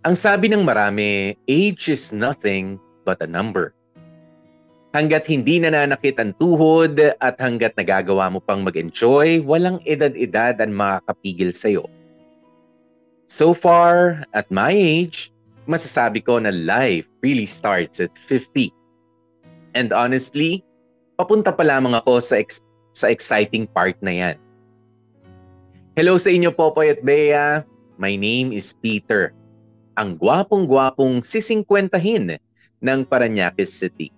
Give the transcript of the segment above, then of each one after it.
Ang sabi ng marami, age is nothing but a number. Hanggat hindi nananakit ang tuhod at hanggat nagagawa mo pang mag-enjoy, walang edad-edad ang makakapigil sa'yo. So far, at my age, masasabi ko na life really starts at 50. And honestly, papunta pa lamang ako sa, ex- sa exciting part na yan. Hello sa inyo, Popoy at Bea. My name is Peter. Ang gwapong-gwapong sisingkwentahin ng Paranaque City.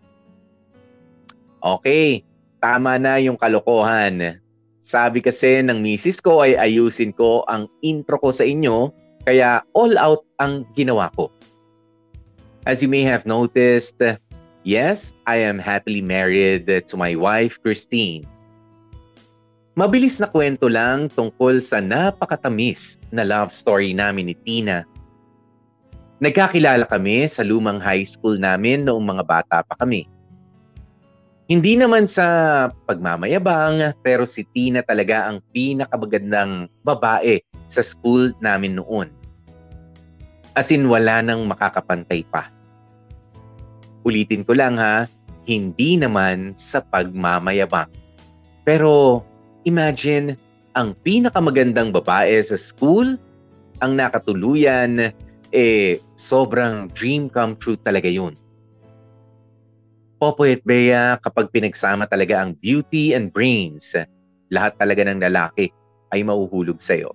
Okay, tama na yung kalokohan. Sabi kasi ng misis ko ay ayusin ko ang intro ko sa inyo, kaya all out ang ginawa ko. As you may have noticed, yes, I am happily married to my wife, Christine. Mabilis na kwento lang tungkol sa napakatamis na love story namin ni Tina. Nagkakilala kami sa lumang high school namin noong mga bata pa kami. Hindi naman sa pagmamayabang pero si Tina talaga ang pinakamagandang babae sa school namin noon. As in wala nang makakapantay pa. Ulitin ko lang ha, hindi naman sa pagmamayabang. Pero Imagine, ang pinakamagandang babae sa school, ang nakatuluyan, eh, sobrang dream come true talaga yun. Popoy at Bea, kapag pinagsama talaga ang beauty and brains, lahat talaga ng lalaki ay mauhulog sa'yo.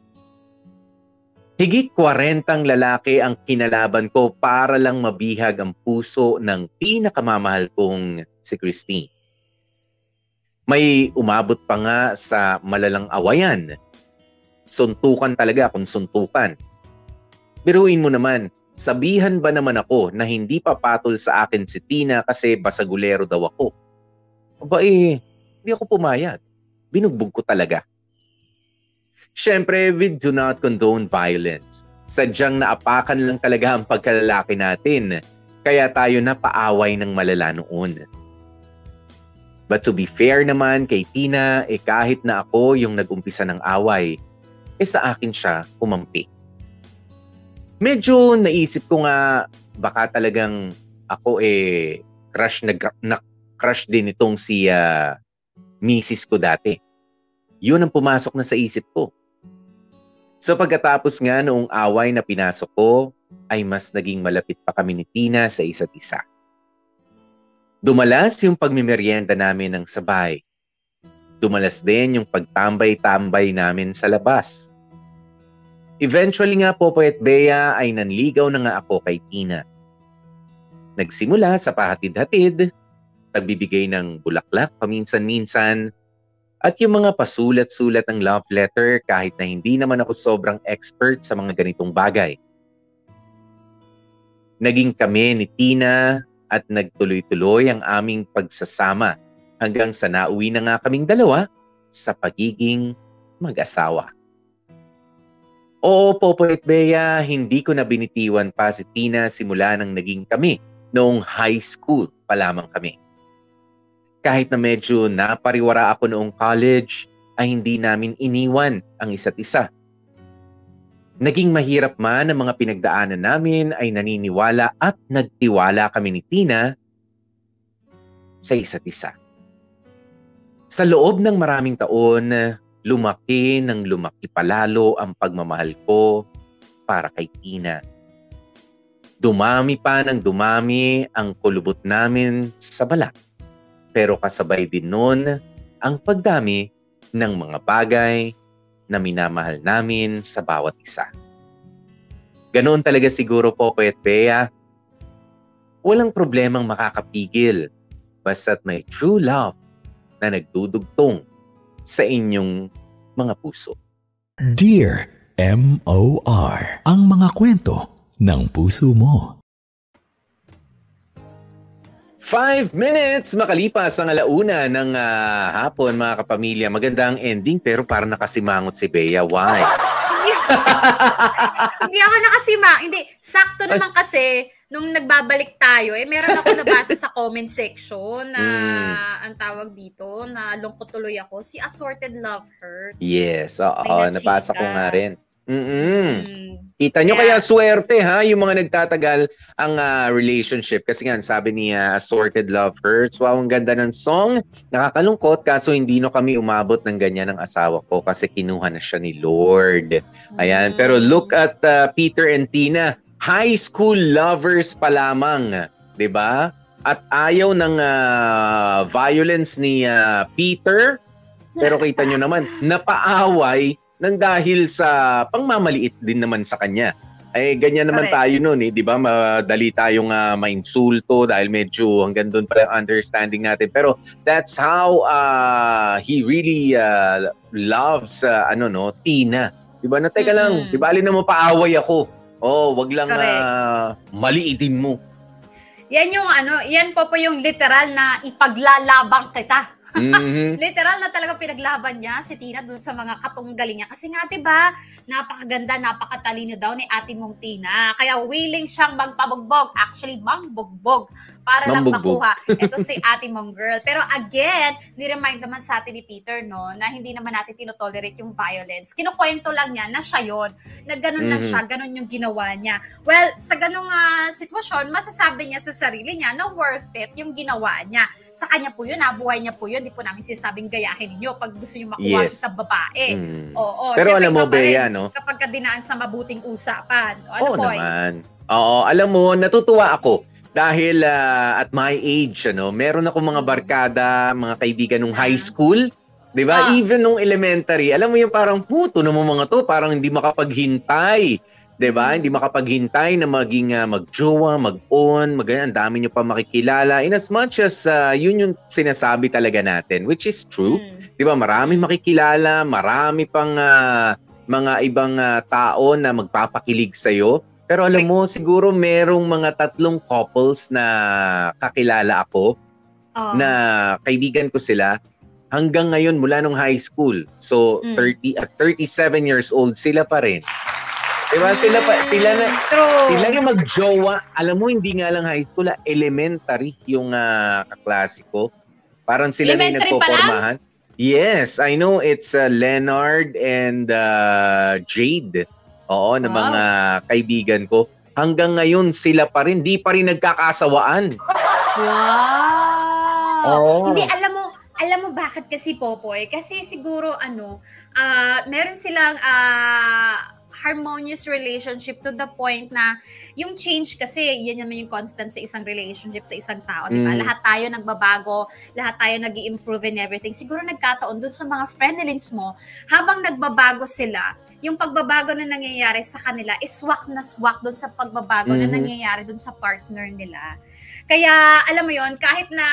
Higit 40 lalaki ang kinalaban ko para lang mabihag ang puso ng pinakamamahal kong si Christine. May umabot pa nga sa malalang awayan. Suntukan talaga kung suntukan. Biruin mo naman, sabihan ba naman ako na hindi papatol sa akin si Tina kasi basagulero daw ako? Aba eh, hindi ako pumayag. Binugbog ko talaga. Siyempre, we do not condone violence. Sadyang naapakan lang talaga ang pagkalalaki natin. Kaya tayo napaaway ng malala noon. But to be fair naman kay Tina, eh kahit na ako yung nag-umpisa ng away, eh sa akin siya kumampi. Medyo naisip ko nga baka talagang ako eh crush na, na crush din itong si uh, misis ko dati. Yun ang pumasok na sa isip ko. So pagkatapos nga noong away na pinasok ko, ay mas naging malapit pa kami ni Tina sa isa't isa. Dumalas yung pagmimerienda namin ng sabay. Dumalas din yung pagtambay-tambay namin sa labas. Eventually nga po at Bea ay nanligaw na nga ako kay Tina. Nagsimula sa pahatid-hatid, pagbibigay ng bulaklak paminsan-minsan, at yung mga pasulat-sulat ng love letter kahit na hindi naman ako sobrang expert sa mga ganitong bagay. Naging kami ni Tina at nagtuloy-tuloy ang aming pagsasama hanggang sa nauwi na nga kaming dalawa sa pagiging mag-asawa. Oo, Popoy at Bea, hindi ko na binitiwan pa si Tina simula nang naging kami noong high school pa lamang kami. Kahit na medyo napariwara ako noong college, ay hindi namin iniwan ang isa't isa Naging mahirap man ang mga pinagdaanan namin ay naniniwala at nagtiwala kami ni Tina sa isa't isa. Sa loob ng maraming taon, lumaki ng lumaki palalo ang pagmamahal ko para kay Tina. Dumami pa ng dumami ang kulubot namin sa balak. Pero kasabay din noon ang pagdami ng mga bagay na minamahal namin sa bawat isa. Ganoon talaga siguro po, Kuya Bea. Walang problemang makakapigil basta't may true love na nagdudugtong sa inyong mga puso. Dear M.O.R. Ang mga kwento ng puso mo. Five minutes makalipas ang alauna ng ah, hapon mga kapamilya. Magandang ending pero parang nakasimangot si Bea. Why? Hindi ako nakasima. Hindi, sakto naman kasi nung nagbabalik tayo, eh meron ako nabasa sa comment section na Mm. ang tawag dito, na lungkot tuloy ako, si Assorted Love Hurts. Yes, oo, nabasa ko nga rin. Mm-mm. Mm. Kita nyo Kaya- kaya swerte ha, yung mga nagtatagal ang ah, relationship. Kasi nga, sabi ni ah, Assorted Love Hurts, wow, ang ganda ng song. Nakakalungkot, kaso hindi no kami umabot ng ganyan ng asawa ko kasi kinuha na siya ni Lord. Ayan, Mm. pero look at ah, Peter and Tina, high school lovers pa lamang, 'di ba? At ayaw ng ah, violence ni ah, Peter, pero kita nyo naman, napaaway nang dahil sa pangmamaliit din naman sa kanya. Eh, ganyan naman Correct. tayo noon eh, di ba? Madali tayong uh, mainsulto dahil medyo hanggang doon pa yung understanding natin. Pero that's how uh, he really uh, loves, uh, ano no, Tina. Di ba? Na teka lang, Mm-mm. di ba? Alin na mo paaway ako. Oh, wag lang Correct. uh, maliitin mo. Yan yung ano, yan po po yung literal na ipaglalabang kita. Mhm. Literal na talaga pinaglaban niya si Tina dun sa mga katunggali niya. Kasi nga, 'di ba, napakaganda, napakatalino daw ni Ate mong Tina. Kaya willing siyang magpabugbog, actually mangbugbog para lang Mambugbog. makuha ito si Ate mong girl. Pero again, ni-remind naman sa atin ni Peter no na hindi naman natin tinotolerate yung violence. Kinukwento lang niya na siya yon, na ganun lang Mhm. siya, ganun yung ginawa niya. Well, sa ganung ah, sitwasyon, masasabi niya sa sarili niya na worth it yung ginawa niya sa kanya po yun, nabuhay niya po yun. Di po namin sinasabing gayahin ninyo pag gusto nyo makuha Yes. sa babae. Mm. Oo. Pero alam mo, Bea, no? Kapag ka dinaan sa mabuting usapan. O, ano Oo po naman. Oo, alam mo, natutuwa ako dahil ah, at my age, ano, meron ako mga Mm. barkada, mga kaibigan nung high Ah. school. 'Di ba? Ah. Even nung elementary, alam mo yung parang puto ng mga to, parang hindi makapaghintay. 'Di ba? Mm. Hindi makapaghintay na maging ah, magjowa, mag-on, mag ang dami nyo pa makikilala. In as much as ah, yun yung sinasabi talaga natin, which is true. Mm. 'Di ba? Marami makikilala, marami pang ah, mga ibang ah, tao na magpapakilig sa Pero alam mo, siguro merong mga tatlong couples na kakilala ako Oo. na kaibigan ko sila hanggang ngayon mula nung high school. So Mm. 30 at 37 years old sila pa rin. 'Di ba? Sila pa sila na True. sila yung magjowa. Alam mo hindi nga lang high school, ah, elementary yung uh, kaklase ko. Parang sila na yung Elementary pa lang? nagpopormahan. Yes, I know it's uh, Leonard and uh, Jade. Oo, na Wow. mga kaibigan ko. Hanggang ngayon sila pa rin, di pa rin nagkakasawaan. Wow! Oo. Hindi, alam mo, alam mo bakit kasi Popoy? Kasi siguro ano, ah meron silang ah, harmonious relationship to the point na yung change kasi yan naman yung constant sa isang relationship sa isang tao, di ba? Mm. Lahat tayo nagbabago, lahat tayo nag improve in everything. Siguro nagkataon dun sa mga friendlings mo, habang nagbabago sila, yung pagbabago na nangyayari sa kanila is swak na swak dun sa pagbabago na Mhm. nangyayari dun sa partner nila. Kaya, alam mo yon kahit na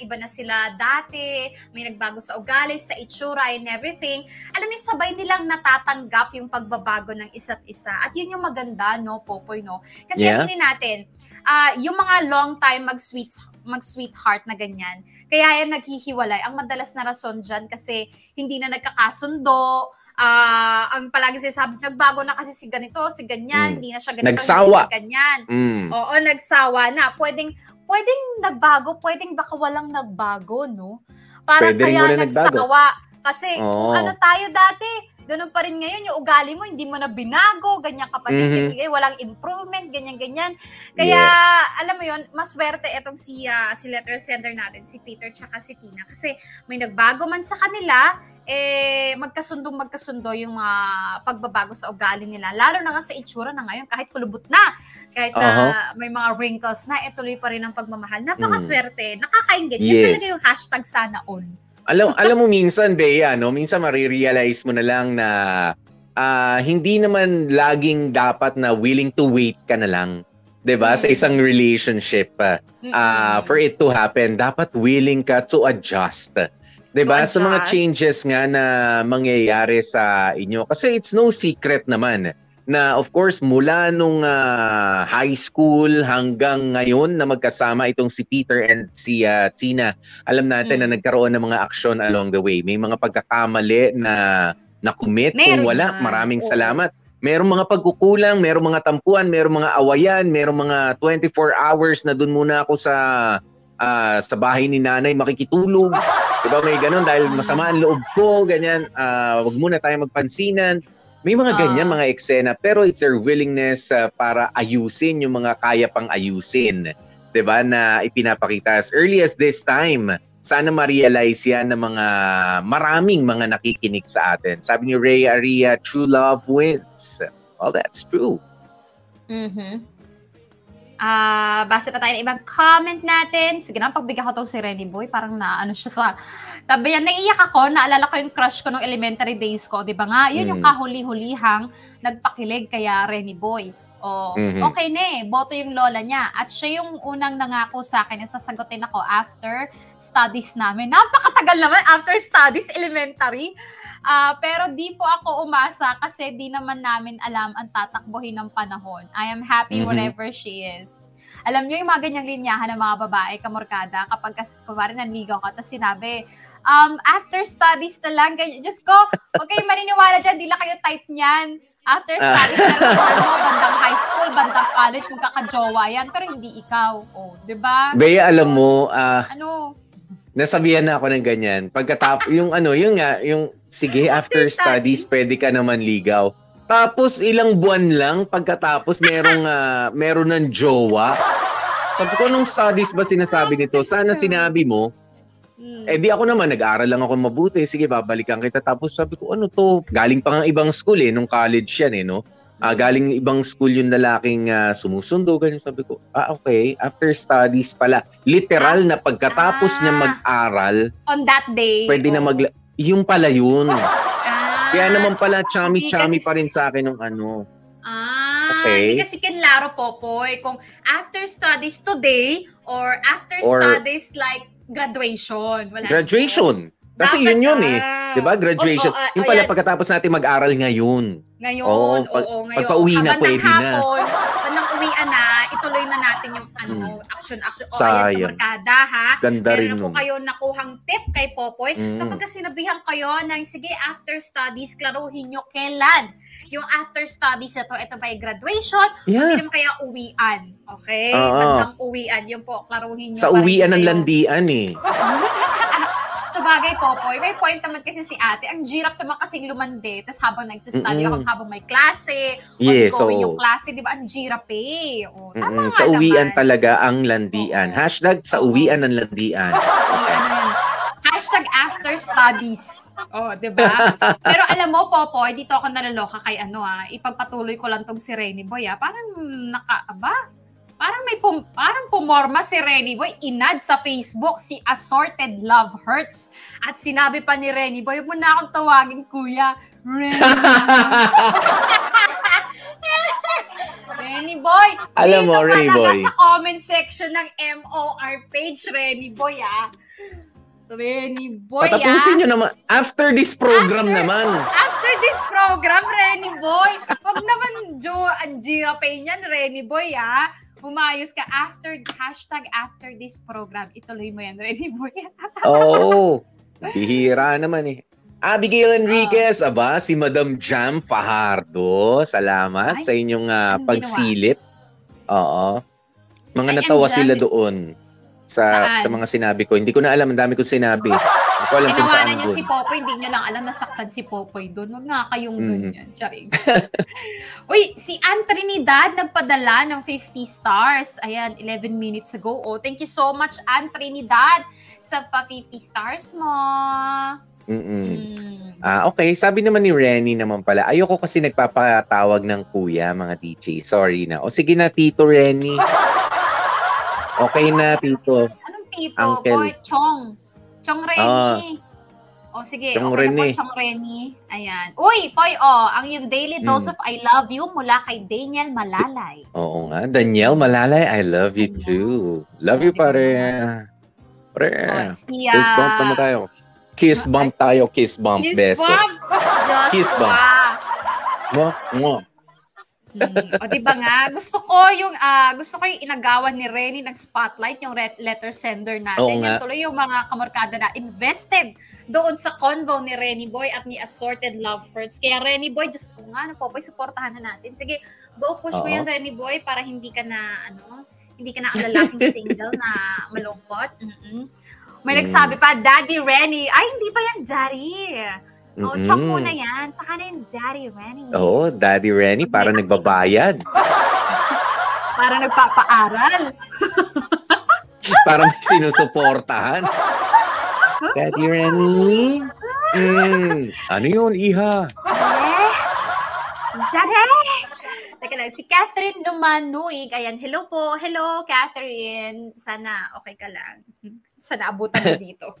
iba na sila dati, may nagbago sa ugali, sa itsura and everything, alam mo, sabay nilang natatanggap yung pagbabago ng isa't isa. At yun yung maganda, no, Popoy, no? Kasi Yeah. aminin natin, ah yung mga long time mag-sweet mag-sweetheart na ganyan, kaya yan naghihiwalay. Ang madalas na rason dyan kasi hindi na nagkakasundo, ah ang palagi sinasabi, nagbago na kasi si ganito, si ganyan, Mm. hindi na siya ganito, Nagsawa. hindi siya ganyan. Mm. Oo, nagsawa na. Pwedeng, pwedeng nagbago, pwedeng baka walang nagbago, no? Parang Pwede kaya walang nagbago. nagsawa. Kasi kung ano tayo dati, ganun pa rin ngayon, yung ugali mo, hindi mo na binago, ganyan ka pa Mhm. ganyan, walang improvement, ganyan-ganyan. Kaya, alam mo yon mas swerte itong si, ah, si letter sender natin, si Peter tsaka si Tina. Kasi may nagbago man sa kanila, eh, magkasundong magkasundo yung mga pagbabago sa ugali nila. Lalo na nga sa itsura na ngayon, kahit kulubot na, kahit na Aha. may mga wrinkles na, eh, tuloy pa rin ang pagmamahal. Napakaswerte. Nakakaingit. Yan Mm. Yes. talaga yung hashtag sana all. alam alam mo minsan Bea no minsan marirealize mo na lang na ah, hindi naman laging dapat na willing to wait ka na lang 'di ba sa Mm. isang relationship Mm-mm. ah, for it to happen dapat willing ka to adjust 'di ba To sa mga changes nga na mangyayari sa inyo kasi it's no secret naman na of course mula nung ah, high school hanggang ngayon na magkasama itong si Peter and si ah, Tina, alam natin Mm. na nagkaroon ng mga aksyon along the way. May mga pagkakamali na na-commit. Kung Meron wala, naman. maraming Oo. salamat. Merong mga pagkukulang, merong mga tampuan, merong mga awayan, merong mga 24 hours na dun muna ako sa ah, sa bahay ni nanay makikitulog. 'Di ba may ganun dahil masama ang loob ko, ganyan. Ah, wag muna tayo magpansinan. May mga ganyan Ah. mga eksena pero it's their willingness ah, para ayusin yung mga kaya pang ayusin. 'Di ba na ipinapakita as early as this time. Sana ma-realize yan ng mga maraming mga nakikinig sa atin. Sabi ni Ray Aria, true love wins. Well, that's true. Mhm. Ah, base pa tayo ng ibang comment natin. Sige na, pagbigyan ko to si Renny Boy, parang naano siya sa Tabi yan, naiiyak ako, naalala ko yung crush ko nung elementary days ko, di ba nga? Yun yung Mm. kahuli-hulihang nagpakilig kaya Renny Boy. O, Mhm. okay na eh, boto yung lola niya. At siya yung unang nangako sa akin na sasagutin ako after studies namin. Napakatagal naman after studies, elementary. Ah, pero di po ako umasa kasi di naman namin alam ang tatakbuhin ng panahon. I am happy Mhm. wherever she is. Alam niyo yung mga ganyang linyahan ng mga babae, kamorkada, kapag kas, kumari nanligaw ka, tapos sinabi, um, after studies na lang, ganyan, just go, huwag kayong maniniwala dyan, di lang kayo type niyan. After Ah. studies, pero mo, bandang high school, bandang college, magkakajowa yan, pero hindi ikaw. Oh, di ba? Bea, alam mo, ah, Ano? nasabihan na ako ng ganyan. Pagkatap, yung ano, yung nga, yung, sige, after, After studies, pwede ka naman ligaw. Tapos, ilang buwan lang, pagkatapos, merong, ah, meron ng jowa. Sabi ko, nung studies ba sinasabi nito? Sana sinabi mo, Hmm. Eh di ako naman, nag-aaral lang ako mabuti. Sige, babalikan kita. Tapos sabi ko, ano to? Galing pa nga ibang school eh, nung college yan eh, no? Ah, galing ibang school yung lalaking ah, sumusundo. Ganyan sabi ko, ah okay, after studies pala. Literal na pagkatapos niya Ah. mag-aral, On that day. pwede na oh. mag... Yung pala yun. Ah, Kaya naman pala, chami-chami Hindi kasi- pa rin sa akin nung ano. Ah, Okay. hindi kasi kinlaro, Popoy. Kung after studies today or after Or- studies like graduation. Wala Graduation. Kasi Dapat, yun yun eh. ah. 'Di ba? Graduation. Oo, ah, yung oh, pala yan. pagkatapos natin mag-aral ngayon. Ngayon, Oo, oo, pag- ngayon. pagpa-uwi na, pwede na. hapon, Bandang uwian na, ituloy na natin yung ano, Mm. action-action. O, Sayang. ayan, kamarkada, ha? Ganda rin Meron na po nun. kayo nakuhang tip kay Popoy. Mm. Kapag sinabihan kayo ng, sige, after studies, klaruhin nyo kailan. Yung after studies na to, ito ba yung graduation? Hindi Yeah. naman kaya uwian. Okay? Oo. Bandang uwian. Yun po, klaruhin nyo. Sa uwian ng hindi landian eh. Bagay, Popoy, may point naman kasi si ate. Ang girap naman kasing lumande. Tapos habang nagsistudy Mm-mm. ako, habang may klase, Yes, ongoing oo. yung klase, di ba? Ang girap eh. O, tama Mm-mm. nga Sa uwian naman. talaga ang landian. Oo. Hashtag sa uwian ng landian. Sa uwian naman. Hashtag after studies. Oh, 'di ba? Pero alam mo, Popoy, dito ako naloloka kay ano ah. Ipagpatuloy ko lang tong si Renny Boy ah. Parang naka, aba? Parang may pum, parang pumorma si Renny Boy. Inad sa Facebook si Assorted Love Hurts. At sinabi pa ni Renny Boy, "Huwag mo na akong tawagin, kuya. Renny. Renny Boy, Alam mo, dito Renny talaga Boy. sa comment section ng MOR page, Renny Boy, ah. Renny Boy, Patapusin ah. nyo naman. After this program After- naman. After this program, Renny Boy, wag naman Joe Angira Pay niyan, Renny Boy, ah. Humayos ka after, hashtag after this program. Ituloy mo yan, Renny Boy. Oo. Bihira naman eh. Abigail Enriquez, aba, si Madam Jam Fajardo. Salamat Ay, sa inyong anong pagsilip. Oo. Mga Ay, natawa sila doon sa Saan? sa mga sinabi ko. Hindi ko na alam, ang dami kong sinabi. Hindi ko alam kung saan niyo si Popoy, hindi niyo lang alam nasaktan si Popoy doon. Wag nga kayong Mhm. ganyan. Charing. Uy, si Ann Trinidad nagpadala ng 50 stars. Ayan, 11 minutes ago. Oh, thank you so much, Ann Trinidad, sa pa 50 stars mo. Mm-mm. Mm. Ah, okay. Sabi naman ni Renny naman pala, ayoko kasi nagpapatawag ng kuya, mga DJ. Sorry na. O sige na, Tito Renny. Okay na, Tito. Anong tito? Uncle. Boy, Chong. Chong Renny. o sige, Chong okay po, Chong Renny. Ayan. Uy, Poy, oh, ang yung daily dose Mm. of I love you mula kay Daniel Malalay. Oo nga. Danielle Malalay, I love you Danielle. too. Love you, Oh, pare. Pare. Oh, Kiss bump naman tayo. Kiss bump tayo, kiss bump, Kiss beso. bump. Joshua. Kiss bump. Mwah, mwah. Mm, o di ba nga, gusto ko yung ah, gusto ko yung inagawan ni Renny ng spotlight yung ret- letter sender natin. Oo. Yan tuloy yung mga kamorkada na invested doon sa convo ni Renny Boy at ni Assorted Love Hurts. Kaya Renny Boy, just ko nga, Popoy, supportahan na natin. Sige, go push mo Oo. yan Renny Boy para hindi ka na ano, hindi ka na ang lalaking single na malungkot. Mm-mm. May Mm. nagsabi pa, Daddy Renny. Ay, hindi pa yan, Daddy. Oh, Mm-mm. chok muna yan. Saka na yung Daddy Renny. Oo, Daddy Renny, para May nagbabayad. Para nagpapaaral. para may sinusuportahan. Daddy Renny? Mm, ano yun, Iha? Eh? Daddy! Teka lang, si Catherine Numanuig. Ayan, hello po. Hello, Catherine. Sana okay ka lang. Sana abutan mo dito.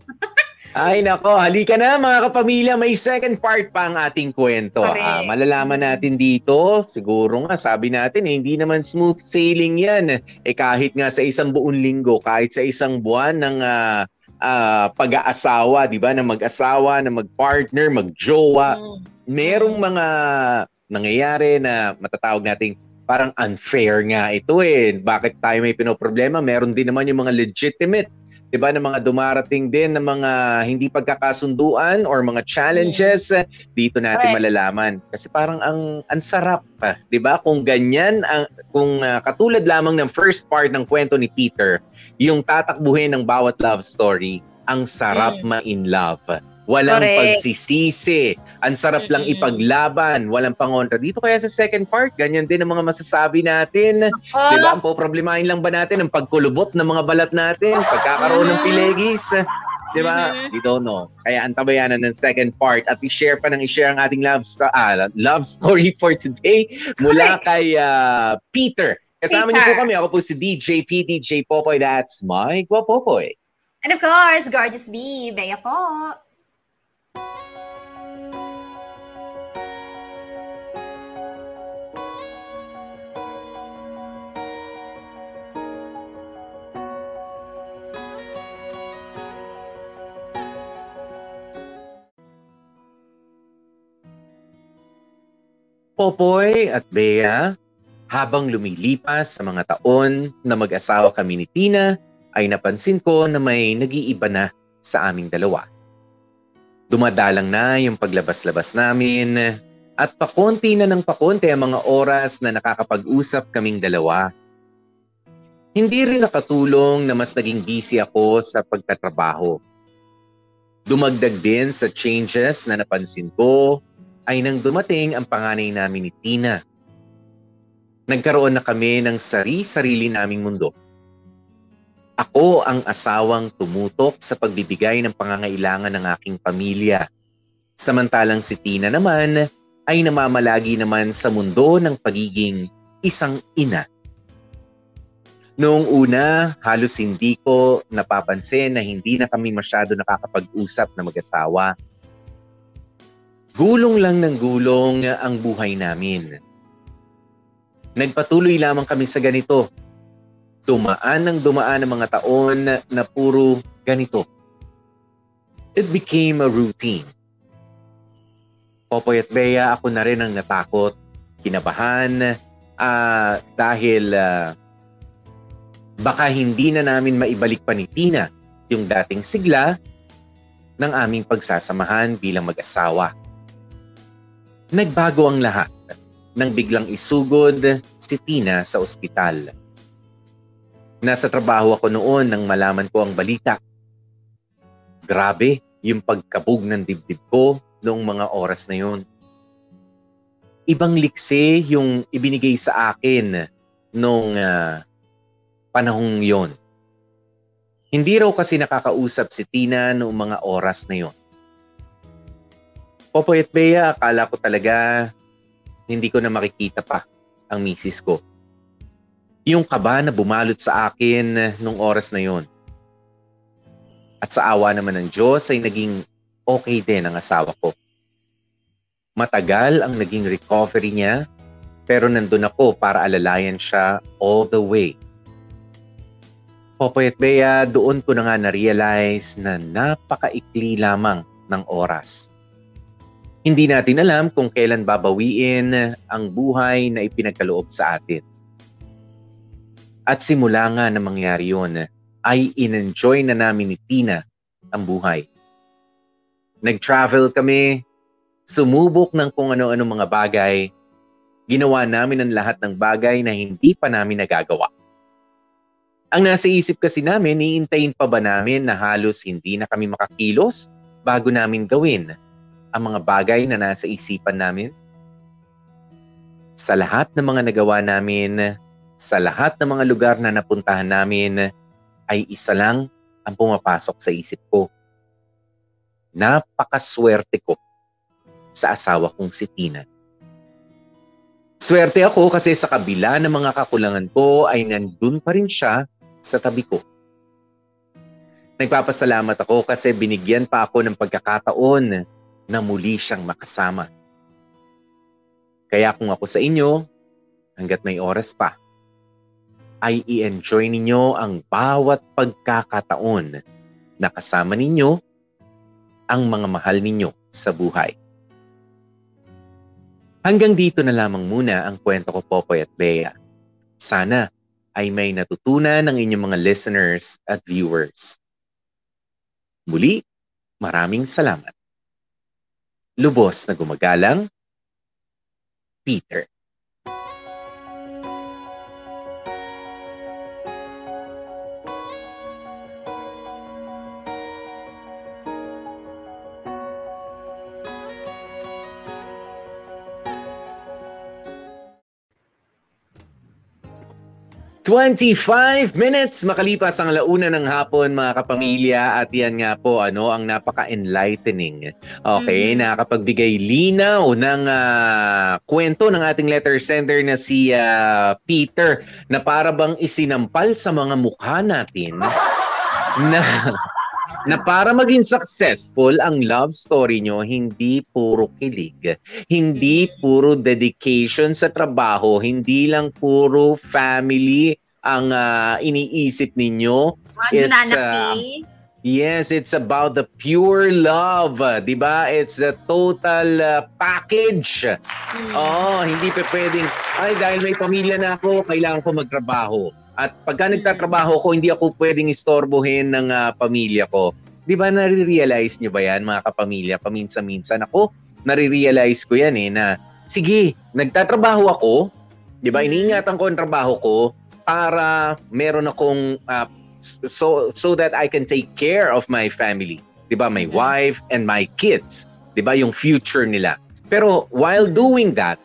Ay nako, halika na mga kapamilya, may second part pa ang ating kwento. Ah, malalaman natin dito, siguro nga sabi natin eh, hindi naman smooth sailing yan. Eh kahit nga sa isang buong linggo, kahit sa isang buwan ng ah, ah, pag-aasawa, di ba, na mag-asawa, na mag-partner, mag-jowa, Mm. merong mga nangyayari na matatawag nating parang unfair nga ito eh. Bakit tayo may pinoproblema? Meron din naman yung mga legitimate 'di ba ng mga dumarating din ng mga hindi pagkakasunduan or mga challenges eh, dito natin Correct. malalaman kasi parang ang ang sarap pa 'di ba kung ganyan ang kung ah, katulad lamang ng first part ng kwento ni Peter yung tatakbuhin ng bawat love story ang sarap Mm. ma-in love walang Correct. pagsisisi ang sarap lang Mm-mm. ipaglaban walang pangontra dito kaya sa second part ganyan din ang mga masasabi natin Oh, Di ba? Ang poproblemahin lang ba natin ang pagkulubot ng mga balat natin, pagkakaroon ng pilegis? Di ba? Mhm. We don't know. Kaya antabayanan ng second part at i-share pa ng i-share ang ating love, sto- ah, love story for today mula Correct. kay ah, Peter. Kasama niyo po Peter. kami. Ako po si DJ P, DJ Popoy. That's my Guapopoy. And of course, Gorgeous B. Bea po. Popoy at Bea, habang lumilipas sa mga taon na mag-asawa kami ni Tina, ay napansin ko na may nag-iiba na sa aming dalawa. Dumadalang na yung paglabas-labas namin at pakonti na ng pakonti ang mga oras na nakakapag-usap kaming dalawa. Hindi rin nakatulong na mas naging busy ako sa pagtatrabaho. Dumagdag din sa changes na napansin ko ay nang dumating ang panganay namin ni Tina. Nagkaroon na kami ng sari-sarili naming mundo. Ako ang asawang tumutok sa pagbibigay ng pangangailangan ng aking pamilya. Samantalang si Tina naman ay namamalagi naman sa mundo ng pagiging isang ina. Noong una, halos hindi ko napapansin na hindi na kami masyado nakakapag-usap na mag-asawa. Gulong lang ng gulong ang buhay namin. Nagpatuloy lamang kami sa ganito. Dumaan ng dumaan ang mga taon na puro ganito. It became a routine. Popoy at Bea, ako na rin ang natakot, kinabahan, ah, dahil ah, baka hindi na namin maibalik pa ni Tina yung dating sigla ng aming pagsasamahan bilang mag-asawa. Nagbago ang lahat nang biglang isugod si Tina sa ospital. Nasa trabaho ako noon nang malaman ko ang balita. Grabe yung pagkabog ng dibdib ko noong mga oras na yun. Ibang likse yung ibinigay sa akin noong ah, panahong yon. Hindi raw kasi nakakausap si Tina noong mga oras na yon. Popoy at Bea, akala ko talaga hindi ko na makikita pa ang misis ko. Yung kaba na bumalot sa akin nung oras na yon. At sa awa naman ng Diyos ay naging okay din ang asawa ko. Matagal ang naging recovery niya pero nandun ako para alalayan siya all the way. Popoy at Bea, doon ko na nga na-realize na napakaikli lamang ng oras. Hindi natin alam kung kailan babawiin ang buhay na ipinagkaloob sa atin. At simula nga na mangyari yun, ay in-enjoy na namin ni Tina ang buhay. Nag-travel kami, sumubok ng kung ano-ano mga bagay, ginawa namin ang lahat ng bagay na hindi pa namin nagagawa. Ang nasa isip kasi namin, iintayin pa ba namin na halos hindi na kami makakilos bago namin gawin ang mga bagay na nasa isipan namin? Sa lahat ng mga nagawa namin, sa lahat ng mga lugar na napuntahan namin, ay isa lang ang pumapasok sa isip ko. Napakaswerte ko sa asawa kong si Tina. Swerte ako kasi sa kabila ng mga kakulangan ko ay nandun pa rin siya sa tabi ko. Nagpapasalamat ako kasi binigyan pa ako ng pagkakataon na muli siyang makasama. Kaya kung ako sa inyo, hanggat may oras pa, ay i-enjoy ninyo ang bawat pagkakataon na kasama ninyo ang mga mahal ninyo sa buhay. Hanggang dito na lamang muna ang kwento ko Popoy at Bea. Sana ay may natutunan ng inyong mga listeners at viewers. Muli, maraming salamat. Lubos na gumagalang, Peter. 25 minutes makalipas ang launa ng hapon mga kapamilya at yan nga po ano ang napaka-enlightening. Okay, mm. nakakapagbigay linaw ng uh, kwento ng ating letter sender na si uh, Peter na para bang isinampal sa mga mukha natin na na para maging successful ang love story nyo, hindi puro kilig, hindi mm. puro dedication sa trabaho, hindi lang puro family ang uh, iniisip ninyo. It's, uh, Yes, it's about the pure love, 'di ba? It's a total uh, package. Mm. Oh, hindi pa pwedeng ay dahil may pamilya na ako, kailangan ko magtrabaho. At pagka nagtatrabaho ko, hindi ako pwedeng istorbohin ng uh, pamilya ko. 'Di ba nare-realize niyo ba 'yan mga kapamilya paminsan-minsan ako? Nare-realize ko 'yan eh na sige, nagtatrabaho ako, 'di ba? Mm-hmm. Iniingatan ko ang trabaho ko para meron akong uh, so so that I can take care of my family. 'Di ba? My mm-hmm. wife and my kids. 'Di ba? Yung future nila. Pero while doing that,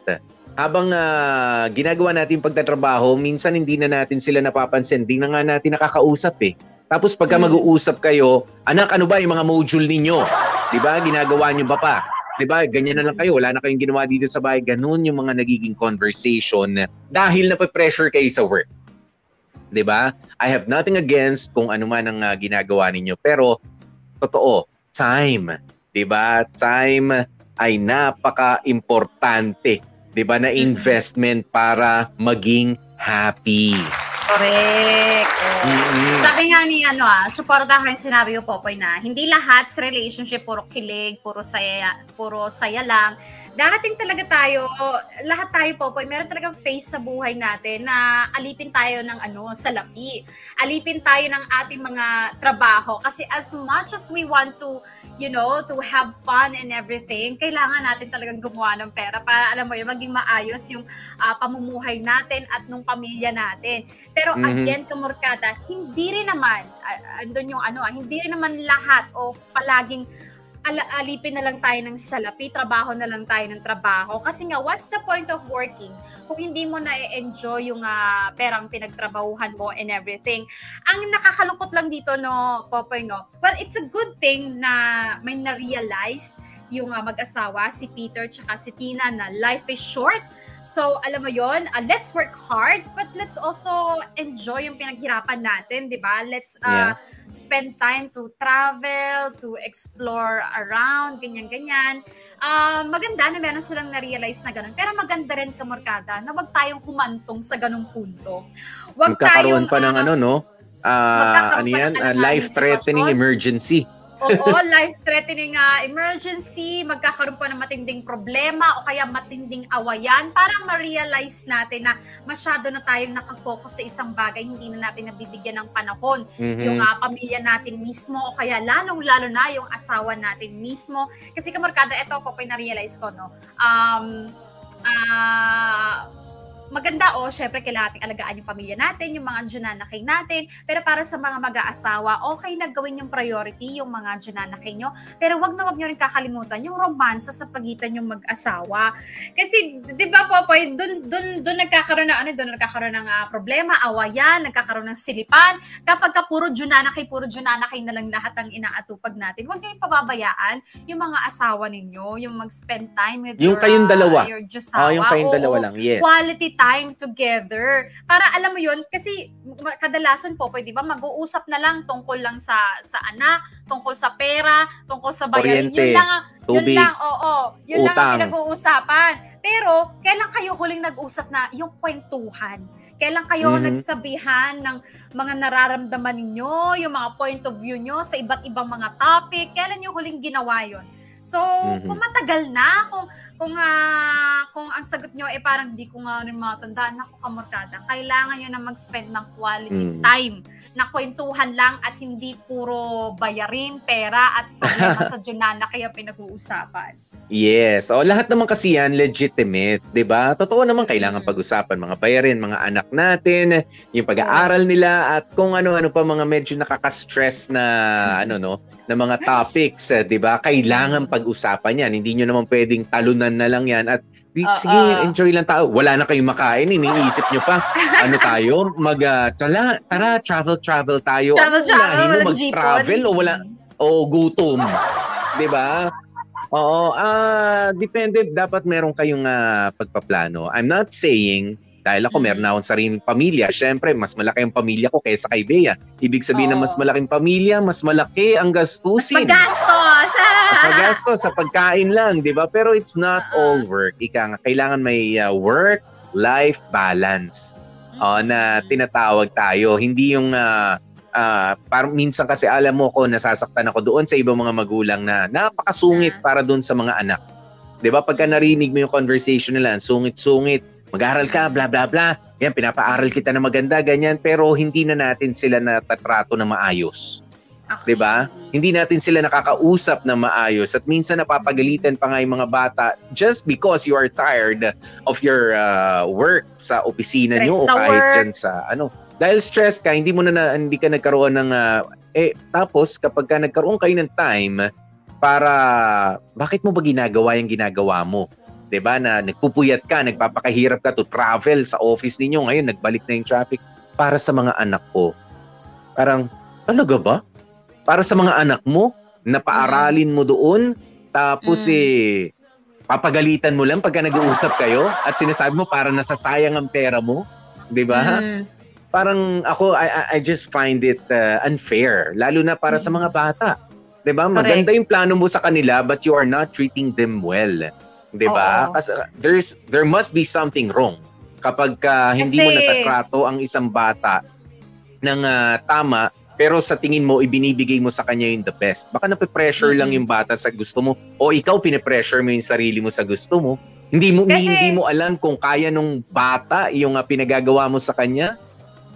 habang uh, ginagawa natin pagtatrabaho, minsan hindi na natin sila napapansin, hindi na nga natin nakakausap eh. Tapos pagka hmm. mag-uusap kayo, anak, ano ba yung mga module ninyo? 'Di ba? Ginagawa niyo ba pa? 'Di ba? Ganyan na lang kayo, wala na kayong ginawa dito sa bahay. Ganun yung mga nagiging conversation dahil na pressure kayo sa work. 'Di ba? I have nothing against kung ano man ang uh, ginagawa ninyo, pero totoo, time, 'di ba? Time ay napaka-importante 'di ba, na investment para maging happy. Correct. Oh. Mm-hmm. Sabi nga ni ano ah, suporta ko yung sinabi ko Popoy na hindi lahat sa relationship puro kilig, puro saya, puro saya lang darating talaga tayo, lahat tayo po, po meron talagang face sa buhay natin na alipin tayo ng ano, salapi. Alipin tayo ng ating mga trabaho. Kasi as much as we want to, you know, to have fun and everything, kailangan natin talagang gumawa ng pera para, alam mo yun, maging maayos yung uh, pamumuhay natin at nung pamilya natin. Pero mm-hmm. again, kamorkada, hindi rin naman, uh, andun yung ano, uh, hindi rin naman lahat o palaging ala- alipin na lang tayo ng salapi, trabaho na lang tayo ng trabaho. Kasi nga, what's the point of working kung hindi mo na-enjoy yung uh, perang pinagtrabahuhan mo and everything? Ang nakakalungkot lang dito, no, Popoy, no? Well, it's a good thing na may na-realize yung uh, mag-asawa, si Peter tsaka si Tina, na life is short So, alam mo yon uh, let's work hard, but let's also enjoy yung pinaghirapan natin, di ba? Let's uh, yeah. spend time to travel, to explore around, ganyan-ganyan. Uh, maganda na meron silang na-realize na ganun. Pero maganda rin, kamorkada, na wag tayong humantong sa ganung punto. Wag Magkakaroon tayong, pa ng uh, ano, no? Uh, ano yan? Uh, life-threatening emergency. Oo, life-threatening uh, emergency, magkakaroon pa ng matinding problema o kaya matinding awayan para ma-realize natin na masyado na tayong nakafocus sa isang bagay, hindi na natin nabibigyan ng panahon. Mhm. Yung uh, pamilya natin mismo o kaya lalong-lalo na yung asawa natin mismo. Kasi kamarkada, ito po pa na-realize ko, no? Um, ah maganda o, oh, syempre kailangan natin alagaan yung pamilya natin, yung mga dyananakay natin. Pero para sa mga mag-aasawa, okay na gawin yung priority, yung mga dyananakay nyo. Pero wag na wag nyo rin kakalimutan yung romansa sa pagitan yung mag-asawa. Kasi, di ba po, po dun, dun, dun nagkakaroon ng, ano, dun nagkakaroon ng uh, problema, awayan, nagkakaroon ng silipan. Kapag ka puro dyananakay, puro dyananakay na lang lahat ang inaatupag natin, wag nyo rin pababayaan yung mga asawa ninyo, yung mag-spend time with Yung your, kayong dalawa. Uh, your Oh, Diyosawa. yung kayong dalawa lang, yes. quality time together. Para alam mo yun, kasi kadalasan po, pwede ba, mag-uusap na lang tungkol lang sa sa anak, tungkol sa pera, tungkol sa bayarin. Yun lang, ang- yun Tubig, lang, oo. Yun lang ang utang. pinag-uusapan. Pero, kailan kayo huling nag-usap na yung kwentuhan? Kailan kayo Mhm. nagsabihan ng mga nararamdaman ninyo, yung mga point of view nyo sa iba't ibang mga topic? Kailan yung huling ginawa yon? So, Mhm. kung matagal na, kung kung ah, kung ang sagot nyo eh parang di ko nga rin matandaan ako kamorkada, kailangan nyo na mag-spend ng quality Mm. time na kwentuhan lang at hindi puro bayarin, pera at problema sa Junana kaya pinag-uusapan. Yes. O lahat naman kasi yan legitimate, 'di ba? Totoo naman kailangan Mm. pag-usapan mga bayarin, mga anak natin, yung pag-aaral nila at kung ano-ano pa mga medyo nakaka-stress na ano no, na mga topics, eh, 'di ba? Kailangan pag-usapan 'yan. Hindi nyo naman pwedeng talunan na lang 'yan at di, Oo. sige, enjoy lang tayo. Wala na kayong makain, iniisip nyo pa. ano tayo? Mag ah, tala, tara, travel travel tayo. Travel, Ano travel, mo, walang mag-travel o wala o gutom? 'Di ba? Oo, ah depende dapat meron kayong ah, pagpaplano. I'm not saying dahil ako Mm. meron na akong sariling pamilya, syempre mas malaki ang pamilya ko kaysa kay Bea. Ibig sabihin na Oo. mas malaking pamilya, mas malaki ang Mas gastusin. magastos! Mas magastos sa pagkain lang, 'di ba? Pero it's not Oo. all work. Ika nga, kailangan may ah, work life balance oh, na tinatawag tayo. Hindi yung ah ah, parang minsan kasi alam mo ko nasasaktan ako doon sa ibang mga magulang na napakasungit para doon sa mga anak. 'Di ba? Pagka narinig mo yung conversation nila, sungit-sungit, mag-aral ka, bla bla bla. Yan pinapaaral kita na maganda ganyan pero hindi na natin sila natatrato na maayos. 'Di ba? Hindi natin sila nakakausap na maayos at minsan napapagalitan pa nga yung mga bata just because you are tired of your uh, work sa opisina Stress nyo o sa kahit work. dyan sa ano. Dahil stressed ka, hindi mo na, na hindi ka nagkaroon ng uh, eh tapos kapag ka nagkaroon kayo ng time para bakit mo ba ginagawa yung ginagawa mo? 'Di ba na nagpupuyat ka, nagpapakahirap ka to travel sa office ninyo ngayon nagbalik na yung traffic para sa mga anak ko. Parang talaga ba? Para sa mga anak mo, napaaralin mo doon, tapos Mm. eh, papagalitan mo lang pagka nag-uusap kayo at sinasabi mo para nasasayang ang pera mo. 'Di ba? Mm. Parang ako, I, I- just find it uh, unfair, lalo na para sa mga bata. 'Di ba? Maganda yung plano mo sa kanila but you are not treating them well. 'Di ba? Kasi uh, there's there must be something wrong kapag ka hindi mo Kasi- natatrato ang isang bata ng ah, tama pero sa tingin mo ibinibigay mo sa kanya yung the best. Baka nape-pressure lang Mhm. yung bata sa gusto mo o ikaw pine-pressure mo yung sarili mo sa gusto mo. Hindi mo Kasi- hindi mo alam kung kaya nung bata yung ah, pinagagawa mo sa kanya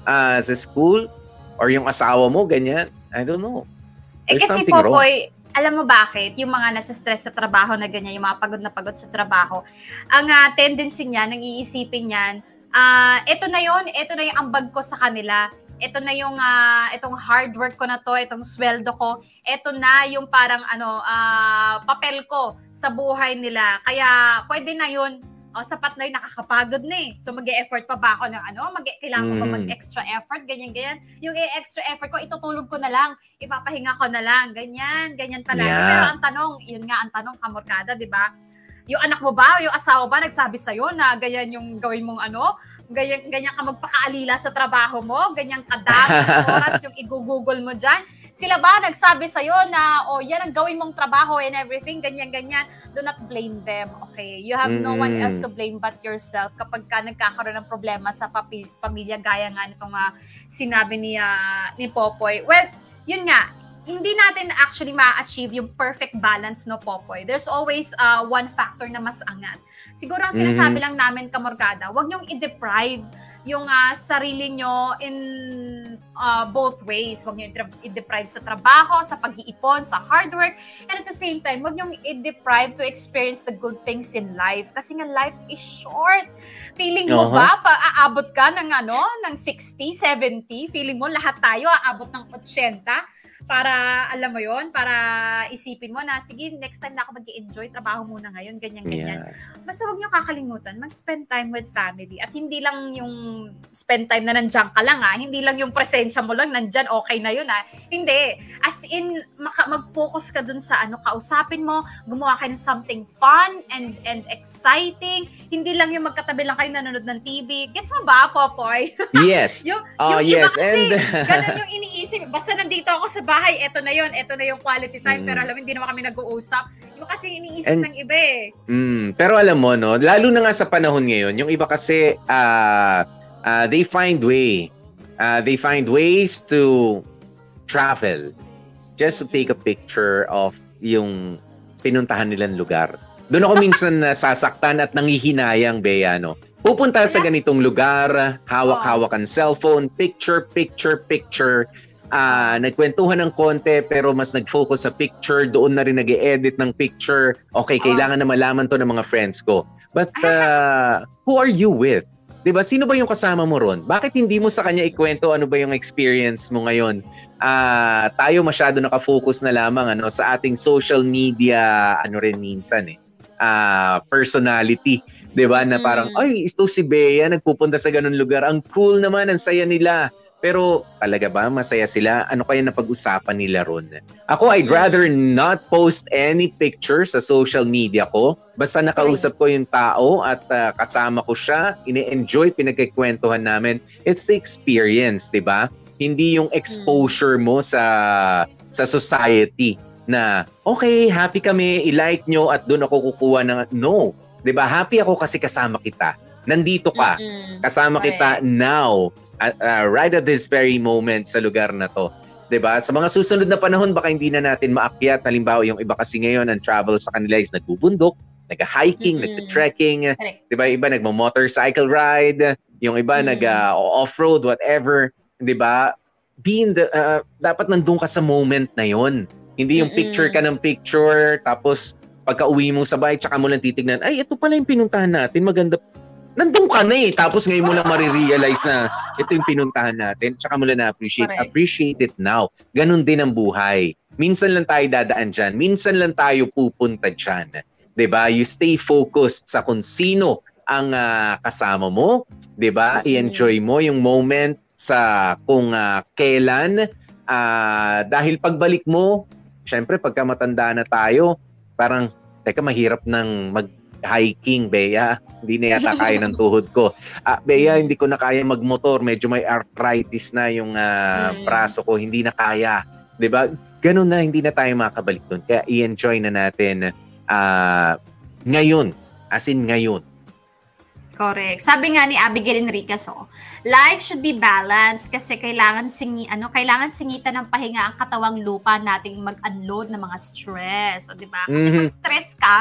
ah, sa school or yung asawa mo ganyan. I don't know. Eh There's kasi something wrong. Alam mo bakit? Yung mga nasa stress sa trabaho na ganyan, yung mga pagod na pagod sa trabaho, ang ah, tendency niya, nang iisipin niyan, ah, eto na yon, eto na yung ambag ko sa kanila. Ito na yung ah, itong hard work ko na to, itong sweldo ko. Ito na yung parang ano ah, papel ko sa buhay nila. Kaya pwede na yun. O, sapat na yun, nakakapagod na eh. So, mag effort pa ba ako ng ano? Mag kailangan ko ba Mhm. mag-extra effort? Ganyan, ganyan. Yung extra effort ko, itutulog ko na lang ipapahinga ko na lang. Ganyan, ganyan palagi. Yeah. Pero ang tanong, yun nga ang tanong, kamorkada, di ba? Yung anak mo ba, yung asawa ba, nagsabi sa'yo na ganyan yung gawin mong ano? Ganyan, ganyan ka magpakaalila sa trabaho mo? Ganyan kadami oras yung igugugol mo dyan? Sila ba nagsabi sa'yo na, oh, yan ang gawin mong trabaho and everything, ganyan, ganyan. Do not blame them, okay? You have no one Mm. else to blame but yourself kapag ka nagkakaroon ng problema sa papi- pamilya, gaya nga nitong ah, sinabi ni, ah, ni Popoy. Well, yun nga, hindi natin actually ma-achieve yung perfect balance no Popoy. There's always uh, one factor na mas angat. Siguro ang sinasabi Mhm. lang namin kamorgada, wag niyong i-deprive yung uh, sarili nyo in uh, both ways. Wag niyo i- i-deprive sa trabaho, sa pag-iipon, sa hard work, and at the same time, wag niyong i-deprive to experience the good things in life. Kasi nga life is short. Feeling mo Uh-huh. ba, pa aabot ka ng ano, ng 60, 70? Feeling mo lahat tayo aabot ng 80? Para alam mo yon para isipin mo na sige next time na ako mag enjoy trabaho muna ngayon ganyan ganyan Yeah. basta wag niyo kakalimutan mag-spend time with family at hindi lang yung spend time na nandiyan ka lang ha hindi lang yung presensya mo lang nandiyan okay na yun ha hindi as in maka- mag-focus ka dun sa ano kausapin mo gumawa ka ng something fun and and exciting hindi lang yung magkatabi lang kayo nanonood ng TV gets mo ba Popoy Yes. yung Oh, yung iba yes. kasi, And ganun yung iniisip. Basta nandito ako sa bahay, eto na yon eto na yung quality time. Mm. Pero alam, hindi naman kami nag-uusap. Yung kasi iniisip And- ng iba eh. Mm, pero alam mo no, lalo na nga sa panahon ngayon, yung iba kasi ah ah, they find way. ah, they find ways to travel just to take a picture of yung pinuntahan nilang lugar. Doon ako minsan nasasaktan at nangihinayang, Bea, no? Pupunta sa ganitong lugar, hawak-hawak ang cellphone, picture, picture, picture. Ah, nagkwentuhan ng konti pero mas nag-focus sa picture, doon na rin nag edit ng picture. Okay, Oo. kailangan na malaman to ng mga friends ko. But uh, who are you with? 'Di ba? Sino ba yung kasama mo ron? Bakit hindi mo sa kanya ikwento ano ba yung experience mo ngayon? Ah, tayo masyado nakafocus na lamang ano sa ating social media ano rin minsan eh. Ah, personality, 'di ba? Na parang Mm. ay, ito si Bea nagpupunta sa ganun lugar. Ang cool naman, ang saya nila. Pero talaga ba masaya sila? Ano kaya napag-usapan nila ron? Ako, I'd rather not post any pictures sa social media ko. Basta nakausap ko yung tao at ah, kasama ko siya, ini-enjoy, pinagkikwentuhan namin. It's the experience, di ba? Hindi yung exposure mo sa sa society na okay, happy kami, i-like nyo at doon ako kukuha ng no. 'Di ba? Happy ako kasi kasama kita. Nandito ka. Kasama kita now, at, uh, right at this very moment sa lugar na to. 'Di ba? Sa mga susunod na panahon, baka hindi na natin maakyat. Halimbawa, yung iba kasi ngayon, ang travel sa kanila is nagbubundok, nag-hiking, Mm-mm. nag-trekking. 'di ba? Iba nagmo-motorcycle ride, yung iba Mm. nag uh, off-road, whatever, 'di ba? Being the, uh, dapat nandun ka sa moment na yon. Hindi yung Mm-mm. picture ka ng picture, tapos pagka uwi mo sa bahay, tsaka mo lang titignan, ay, ito pala yung pinuntahan natin, maganda. Nandun ka na eh, tapos ngayon mo lang marirealize na ito yung pinuntahan natin, tsaka mo lang na-appreciate. Correct. Appreciate it now. Ganon din ang buhay. Minsan lang tayo dadaan dyan, minsan lang tayo pupunta dyan. ba? You stay focused sa kung sino ang ah, kasama mo, ba? Mm. I-enjoy mo yung moment sa kung ah, kailan ah, dahil pagbalik mo, syempre pagka matanda na tayo, parang teka mahirap nang mag hiking, Bea. Hindi na yata kaya ng tuhod ko. Ah, Bea, hindi ko na kaya magmotor. Medyo may arthritis na yung ah, Mm. braso ko. Hindi na kaya. ba? Ganun na, hindi na tayo makabalik doon. Kaya i-enjoy na natin ah, ngayon. As in ngayon. Correct. Sabi nga ni Abigail Enriquez, oh, life should be balanced kasi kailangan singi ano, kailangan singitan ng pahinga ang katawang lupa nating mag-unload ng mga stress, o di ba? Kasi Mhm. pag stress ka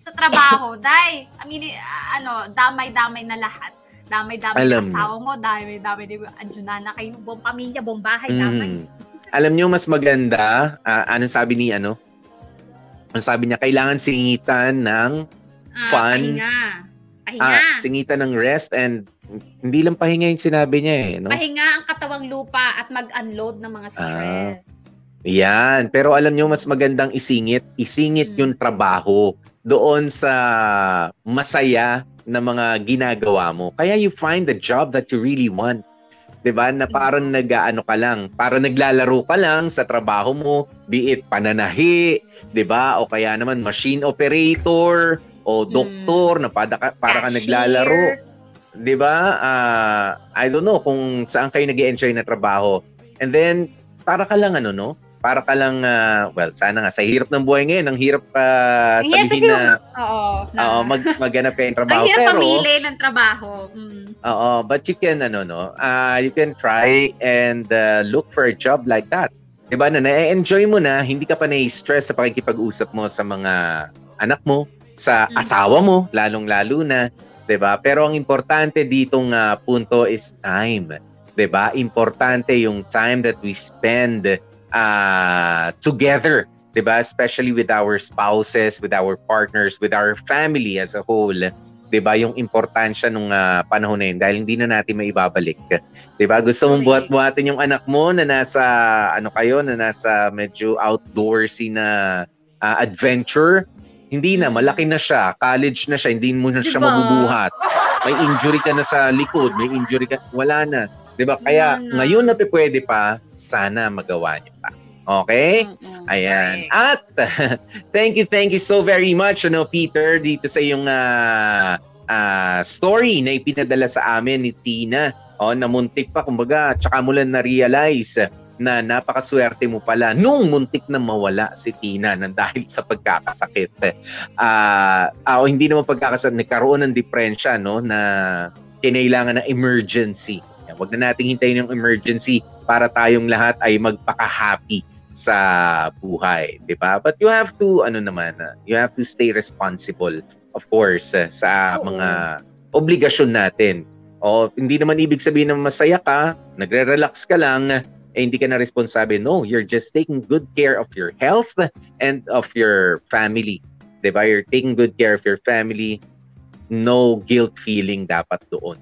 sa trabaho, dai, I mean, ah, ano, damay-damay na lahat. Damay-damay Alam asawa mo, damay-damay ni anjunan na kayo, buong pamilya, buong bahay, damay. Mhm. Alam nyo, mas maganda, ah, anong sabi ni ano? Ang sabi niya, kailangan singitan ng Ah, Fun. Pahinga. Pahinga. ah, singitan ng rest and hindi lang pahinga yung sinabi niya eh. No? Pahinga ang katawang lupa at mag-unload ng mga Ah. Yan. Pero alam nyo, mas magandang isingit. Isingit Mm. yung trabaho doon sa masaya na mga ginagawa mo. Kaya you find the job that you really want. 'Di ba? Na parang nag-ano ka lang, parang naglalaro ka lang sa trabaho mo, be it pananahi, 'di ba? O kaya naman machine operator o doktor na para ka, para ka naglalaro. 'di ba? Ah, I don't know kung saan kayo nag-enjoy na trabaho. And then para ka lang ano no? Para ka lang ah, well, sana nga sa hirap ng buhay ngayon, ang hirap ah, Ang sabihin na Oo. na- oo, mag maghanap kayo ng trabaho Ang hirap pero pamili ng trabaho. Mm. oo, but you can ano no, ah, you can try and ah, look for a job like that. 'di ba, na na-enjoy mo na, hindi ka pa na-stress sa pakikipag-usap mo sa mga anak mo, sa Mm. asawa mo, lalong-lalo na, 'di ba? Pero ang importante ditong ah, punto is time, 'di ba? Importante yung time that we spend ah, together, 'di ba? Especially with our spouses, with our partners, with our family as a whole. 'di ba yung importansya nung ah, panahon na yun dahil hindi na natin maibabalik. 'Di ba? Gusto mong buhat-buhatin yung anak mo na nasa ano kayo na nasa medyo outdoorsy na ah, adventure. Hindi na, malaki na siya, college na siya, hindi mo na siya Diba? mabubuhat. May injury ka na sa likod, may injury ka, wala na. 'Di ba? Kaya na. ngayon na pwede pa, sana magawa niyo pa. Okay? Mm-mm. Ayan. At thank you, thank you so very much, ano, Peter, dito sa yung ah, ah, story na ipinadala sa amin ni Tina. O, namuntik pa, kumbaga, tsaka mo lang na-realize na napakaswerte mo pala nung muntik na mawala si Tina nang dahil sa pagkakasakit. Ah, ah, o hindi naman pagkakasakit, nagkaroon ng depresya, no, na kinailangan ng emergency. Huwag na nating hintayin yung emergency para tayong lahat ay magpaka-happy sa buhay, 'di ba? But you have to ano naman, ah, you have to stay responsible of course ah, sa Oo. mga obligasyon natin. O hindi naman ibig sabihin na masaya ka, nagre-relax ka lang, eh hindi ka na responsable. No, you're just taking good care of your health and of your family. 'Di ba? You're taking good care of your family. No guilt feeling dapat doon.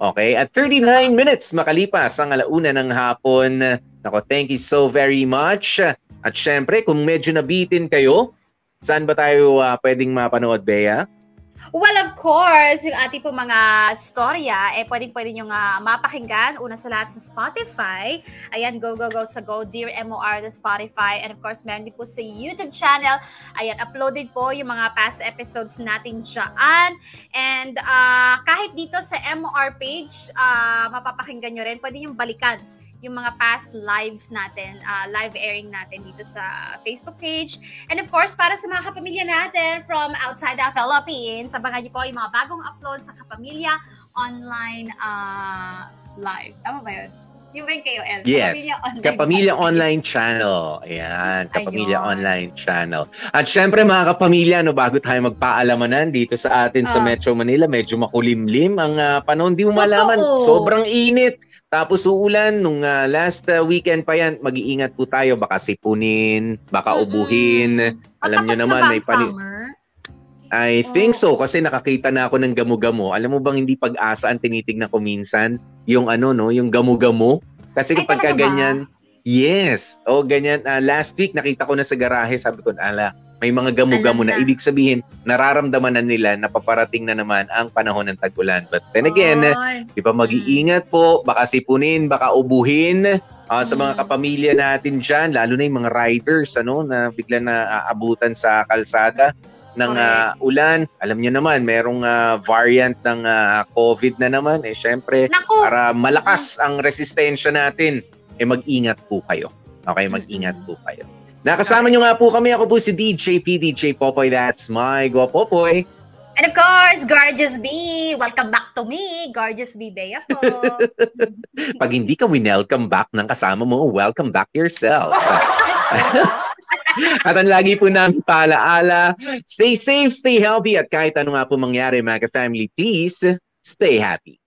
Okay? At 39 minutes makalipas ang alauna ng hapon. Nako, thank you so very much. At syempre, kung medyo nabitin kayo, saan ba tayo ah, pwedeng mapanood, Bea? Well, of course, yung ating po mga storya, eh, pwedeng-pwede nyo nga mapakinggan. Una sa lahat sa Spotify. Ayan, go, go, go sa Go, Dear MOR, the Spotify. And of course, meron din po sa YouTube channel. Ayan, uploaded po yung mga past episodes natin dyan. And ah, kahit dito sa MOR page, ah, mapapakinggan nyo rin. Pwede yung balikan yung mga past lives natin, ah, live airing natin dito sa Facebook page. And of course, para sa mga kapamilya natin from outside the Philippines, abangan niyo po yung mga bagong upload sa Kapamilya Online ah, Live. Tama ba yun? Yung ba yung KOL? Yes. Kapamilya Online. Kapamilya. Online Channel. Ayan, Kapamilya Ayun. Online Channel. At syempre mga kapamilya, no, bago tayo magpaalamanan dito sa atin sa Ah. Metro Manila, medyo makulimlim ang ah, panahon. Di mo Totoo. malaman, sobrang init. Tapos uulan, nung ah, last ah, weekend pa yan, mag-iingat po tayo. Baka sipunin, baka ubuhin. Alam nyo na naman, ba may ang pani- summer? I think so kasi nakakita na ako ng gamo-gamo. Alam mo bang hindi pag-asa ang tinitignan ko minsan yung ano no, yung gamo-gamo kasi kapag ka ganyan, yes. O ganyan Ah, last week nakita ko na sa garahe, sabi ko, ala, may mga gamo-gamo na. na. Ibig sabihin, nararamdaman na nila na paparating na naman ang panahon ng tag-ulan. But then again, Ay. Di ba mag-iingat po, baka sipunin, baka ubuhin ah, sa mga Mm. kapamilya natin dyan, lalo na yung mga riders ano, na bigla na aabutan sa kalsada ng ah, ulan. Alam niyo naman, merong ah, variant ng ah, COVID na naman. Eh, syempre, Naku! para malakas ang resistensya natin, eh mag-ingat po kayo. Okay, mag-ingat po kayo. Nakasama niyo nga po kami. Ako po si DJ P, DJ Popoy. That's my Guapopoy. And of course, Gorgeous B! Welcome back to me, Gorgeous B Bea po. Pag hindi ka winelcome back ng kasama mo, welcome back yourself. At ang lagi po namin paalaala, stay safe, stay healthy, at kahit ano nga po mangyari mga ka-family, please, stay happy.